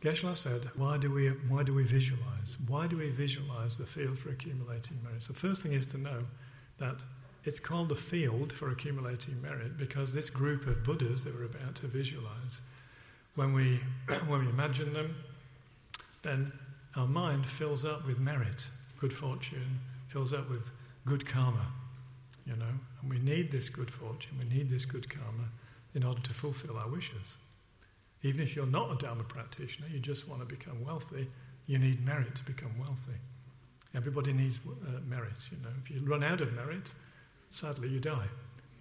Geshe-la said, why do, we, why do we visualize? Why do we visualize the field for accumulating merit? So, first thing is to know that it's called the field for accumulating merit because this group of Buddhas that we're about to visualize, when we, when we imagine them, then our mind fills up with merit, good fortune, fills up with good karma, you know, and we need this good fortune, we need this good karma in order to fulfill our wishes. Even if you're not a Dharma practitioner, you just want to become wealthy, you need merit to become wealthy. Everybody needs uh, merit, you know. If you run out of merit, sadly you die.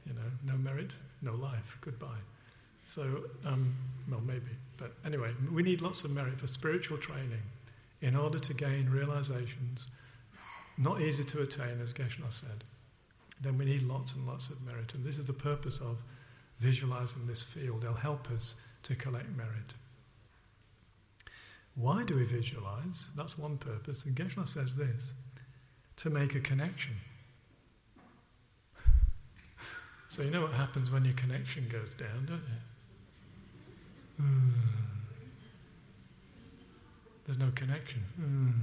You know, no merit, no life, goodbye. So, um, well, maybe. But anyway, we need lots of merit for spiritual training in order to gain realizations, not easy to attain, as Geshe-la said. Then we need lots and lots of merit. And this is the purpose of visualizing this field. It'll help us to collect merit. Why do we visualize? That's one purpose. And Geshe-la says this to make a connection. So, you know what happens when your connection goes down, don't you? Mm. There's no connection. Mm.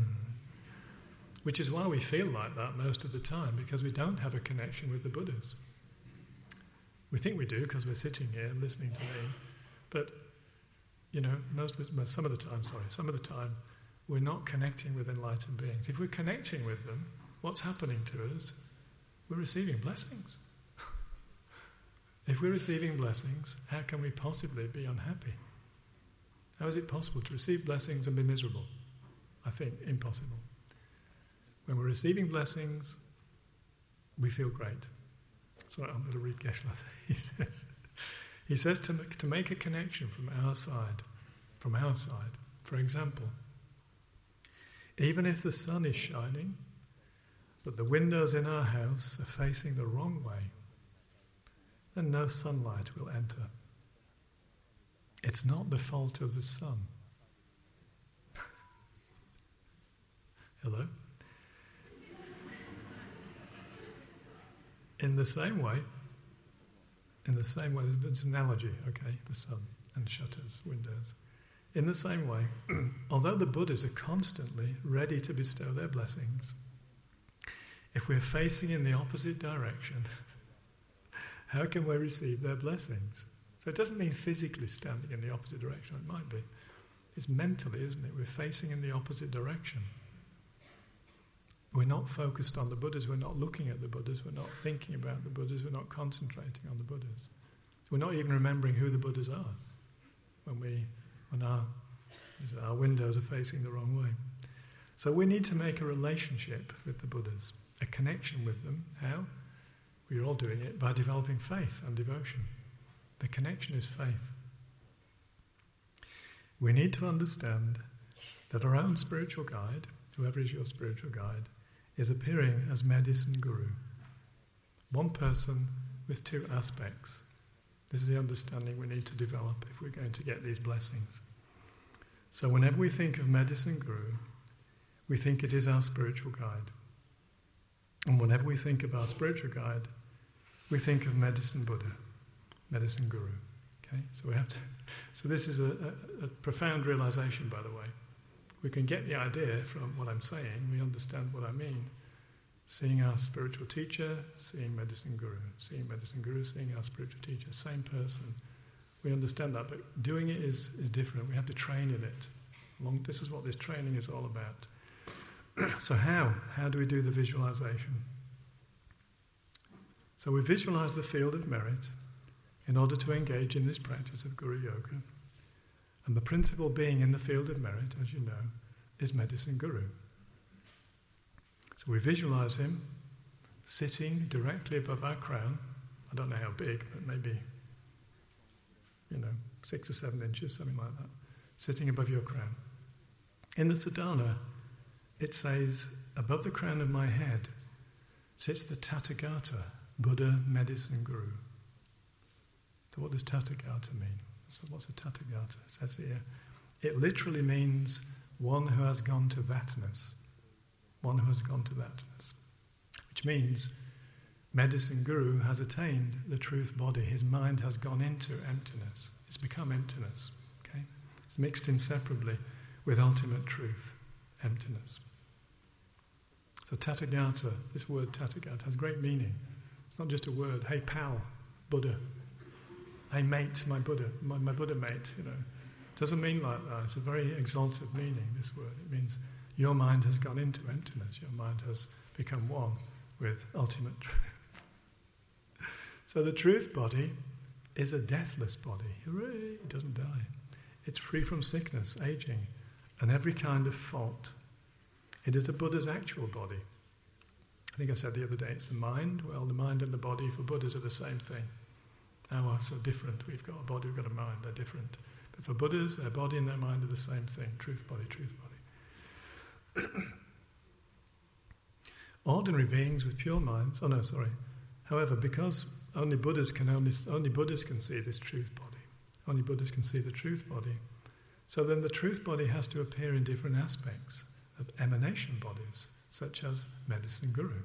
Which is why we feel like that most of the time, because we don't have a connection with the Buddhas. We think we do because we're sitting here listening to me, but you know, most of the, well, some of the time, sorry, some of the time, we're not connecting with enlightened beings. If we're connecting with them, what's happening to us? We're receiving blessings. if we're receiving blessings, how can we possibly be unhappy? How is it possible to receive blessings and be miserable? I think impossible. When we're receiving blessings, we feel great. So I'm going to read Geshe-la. He says, he says to, to make a connection from our side, from our side. For example, even if the sun is shining, but the windows in our house are facing the wrong way, then no sunlight will enter. It's not the fault of the sun. Hello? In the same way, in the same way, it's an analogy, okay, the sun and shutters, windows. In the same way, although the Buddhas are constantly ready to bestow their blessings, if we're facing in the opposite direction, how can we receive their blessings? So it doesn't mean physically standing in the opposite direction, it might be. It's mentally, isn't it? We're facing in the opposite direction. We're not focused on the Buddhas, we're not looking at the Buddhas, we're not thinking about the Buddhas, we're not concentrating on the Buddhas. We're not even remembering who the Buddhas are when, we, when our, our windows are facing the wrong way. So we need to make a relationship with the Buddhas, a connection with them. How? We're all doing it by developing faith and devotion. The connection is faith. We need to understand that our own spiritual guide, whoever is your spiritual guide, is appearing as medicine guru. One person with two aspects. This is the understanding we need to develop if we're going to get these blessings. So, whenever we think of medicine guru, we think it is our spiritual guide. And whenever we think of our spiritual guide, we think of medicine Buddha, medicine guru. Okay, so we have to. So this is a, a, a profound realization, by the way we can get the idea from what I'm saying, we understand what I mean. Seeing our spiritual teacher, seeing medicine guru, seeing medicine guru, seeing our spiritual teacher, same person. We understand that, but doing it is, is different. We have to train in it. Long, this is what this training is all about. so, how? How do we do the visualization? So, we visualize the field of merit in order to engage in this practice of Guru Yoga. And the principal being in the field of merit, as you know, is medicine guru. So we visualize him sitting directly above our crown. I don't know how big, but maybe, you know, six or seven inches, something like that, sitting above your crown. In the Sadhana, it says, above the crown of my head sits the Tathagata, Buddha medicine guru. So, what does Tathagata mean? So, what's a Tathagata? It says here, it literally means one who has gone to thatness. One who has gone to thatness. Which means medicine guru has attained the truth body. His mind has gone into emptiness. It's become emptiness. Okay? It's mixed inseparably with ultimate truth, emptiness. So Tathagata, this word Tathagata, has great meaning. It's not just a word, hey pal, Buddha. Hey mate, my Buddha, my, my Buddha mate, you know. It doesn't mean like that. It's a very exalted meaning, this word. It means your mind has gone into emptiness. Your mind has become one with ultimate truth. so the truth body is a deathless body. Hooray! It doesn't die. It's free from sickness, aging, and every kind of fault. It is the Buddha's actual body. I think I said the other day it's the mind. Well, the mind and the body for Buddhas are the same thing. How are so different? We've got a body, we've got a mind, they're different. But for Buddhas, their body and their mind are the same thing truth body, truth body. Ordinary beings with pure minds, oh no, sorry. However, because only Buddhas can only, only Buddhas can see this truth body, only Buddhas can see the truth body. So then the truth body has to appear in different aspects of emanation bodies, such as medicine guru,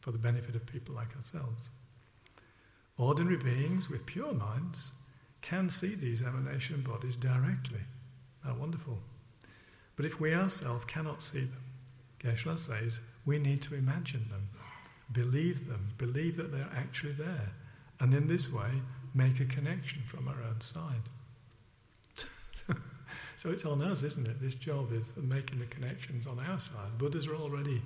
for the benefit of people like ourselves. Ordinary beings with pure minds can see these emanation bodies directly. How wonderful. But if we ourselves cannot see them, Geshe-la says we need to imagine them, believe them, believe that they're actually there, and in this way make a connection from our own side. so it's on us, isn't it? This job is making the connections on our side. Buddhas are already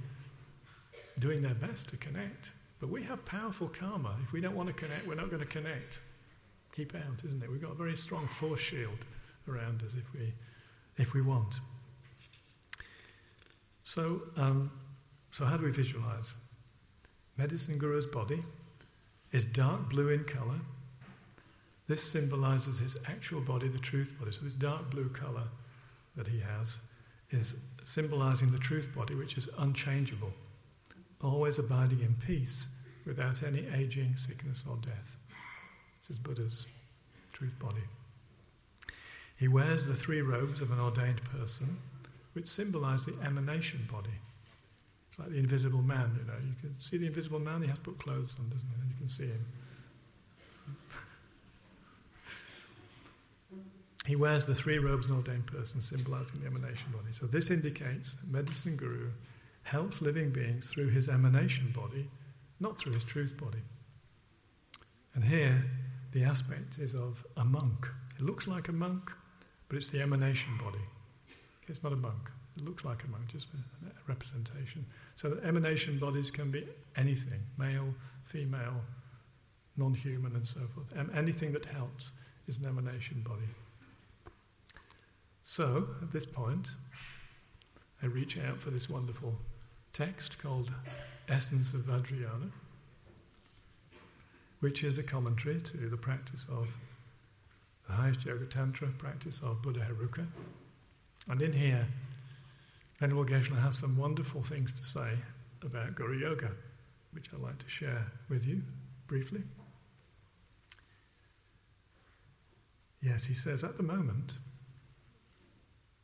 doing their best to connect. But we have powerful karma. If we don't want to connect, we're not going to connect. Keep out, isn't it? We've got a very strong force shield around us if we, if we want. So, um, so how do we visualize? Medicine Guru's body is dark blue in color. This symbolizes his actual body, the truth body. So, this dark blue color that he has is symbolizing the truth body, which is unchangeable always abiding in peace without any aging, sickness, or death. This is Buddha's truth body. He wears the three robes of an ordained person, which symbolize the emanation body. It's like the invisible man, you know. You can see the invisible man, he has to put clothes on, doesn't he? And you can see him. he wears the three robes of an ordained person, symbolizing the emanation body. So this indicates that medicine guru helps living beings through his emanation body, not through his truth body. And here, the aspect is of a monk. It looks like a monk, but it's the emanation body. It's not a monk. It looks like a monk, just a, representation. So emanation bodies can be anything male, female, non human, and so forth. Anything that helps is an emanation body. So, at this point, I reach out for this wonderful text called Essence of Vajrayana, which is a commentary to the practice of the highest Yoga Tantra practice of Buddha Heruka. And in here, Venerable Geshe-la has some wonderful things to say about Guru Yoga, which I'd like to share with you briefly. Yes, he says, at the moment,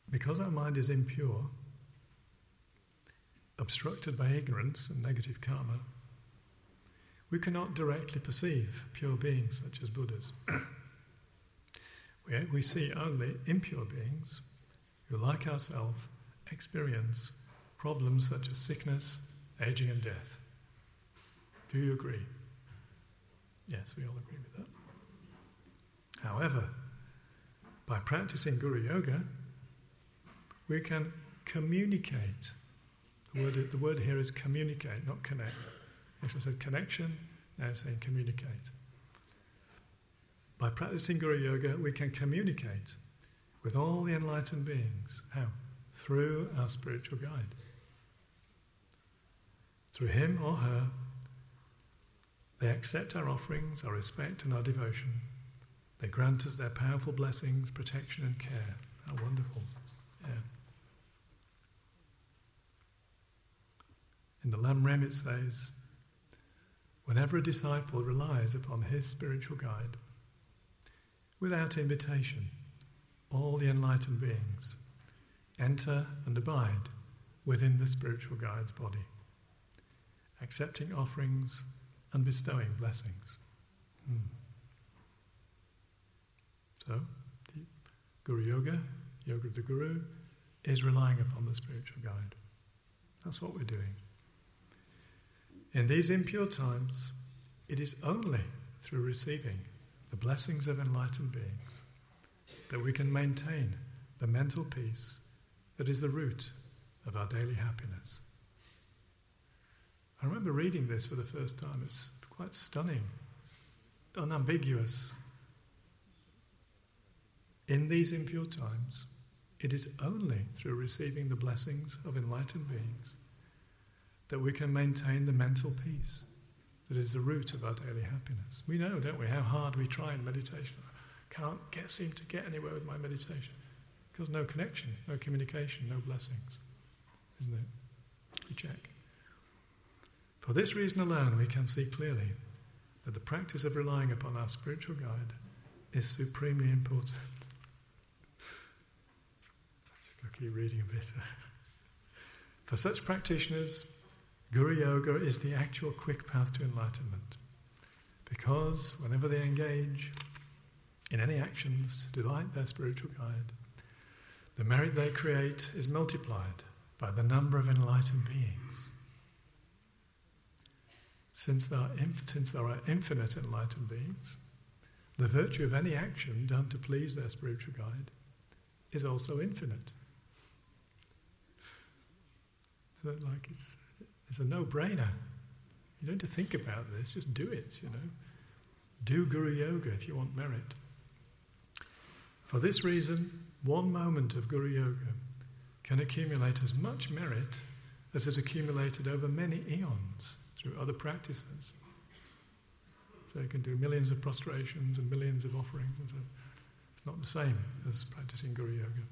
because our mind is impure, obstructed by ignorance and negative karma, we cannot directly perceive pure beings such as Buddhas. we, we see only impure beings who, like ourselves, experience problems such as sickness, aging, and death. Do you agree? Yes, we all agree with that. However, by practicing Guru Yoga, we can communicate the word, the word here is communicate, not connect. If I said connection, now it's saying communicate. By practicing Guru Yoga, we can communicate with all the enlightened beings. How? Through our spiritual guide. Through him or her, they accept our offerings, our respect, and our devotion. They grant us their powerful blessings, protection, and care. How wonderful. In the Lam Rim it says, Whenever a disciple relies upon his spiritual guide, without invitation, all the enlightened beings enter and abide within the spiritual guide's body, accepting offerings and bestowing blessings. Hmm. So, Guru Yoga, yoga of the Guru, is relying upon the spiritual guide. That's what we're doing. In these impure times, it is only through receiving the blessings of enlightened beings that we can maintain the mental peace that is the root of our daily happiness. I remember reading this for the first time. It's quite stunning, unambiguous. In these impure times, it is only through receiving the blessings of enlightened beings that we can maintain the mental peace that is the root of our daily happiness. We know, don't we, how hard we try in meditation. Can't get, seem to get anywhere with my meditation because no connection, no communication, no blessings, isn't it? We check. For this reason alone, we can see clearly that the practice of relying upon our spiritual guide is supremely important. I'll keep reading a bit. For such practitioners, Guru Yoga is the actual quick path to enlightenment. Because whenever they engage in any actions to delight their spiritual guide, the merit they create is multiplied by the number of enlightened beings. Since there, are, since there are infinite enlightened beings, the virtue of any action done to please their spiritual guide is also infinite. So, like, it's it's a no brainer. You don't have to think about this, just do it, you know. Do Guru Yoga if you want merit. For this reason, one moment of Guru Yoga can accumulate as much merit as is accumulated over many eons through other practices. So you can do millions of prostrations and millions of offerings and so. It's not the same as practicing Guru Yoga.